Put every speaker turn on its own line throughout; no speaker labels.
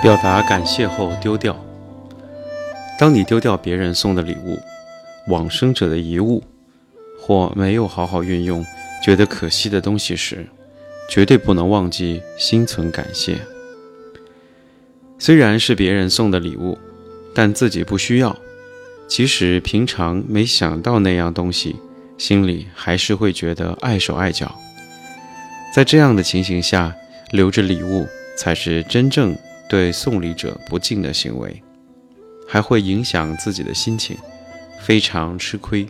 表达感谢后丢掉。当你丢掉别人送的礼物、往生者的遗物，或没有好好运用、觉得可惜的东西时，绝对不能忘记心存感谢。虽然是别人送的礼物，但自己不需要。即使平常没想到那样东西，心里还是会觉得碍手碍脚。在这样的情形下，留着礼物才是真正。对送礼者不敬的行为，还会影响自己的心情，非常吃亏。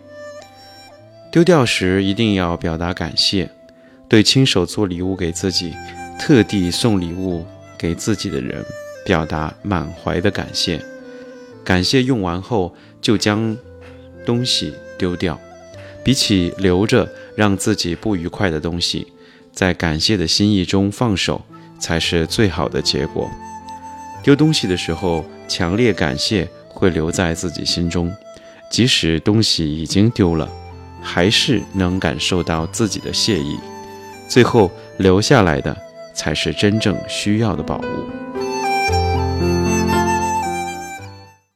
丢掉时一定要表达感谢，对亲手做礼物给自己、特地送礼物给自己的人，表达满怀的感谢。感谢用完后就将东西丢掉，比起留着让自己不愉快的东西，在感谢的心意中放手，才是最好的结果。丢东西的时候，强烈感谢会留在自己心中，即使东西已经丢了，还是能感受到自己的谢意。最后留下来的，才是真正需要的宝物。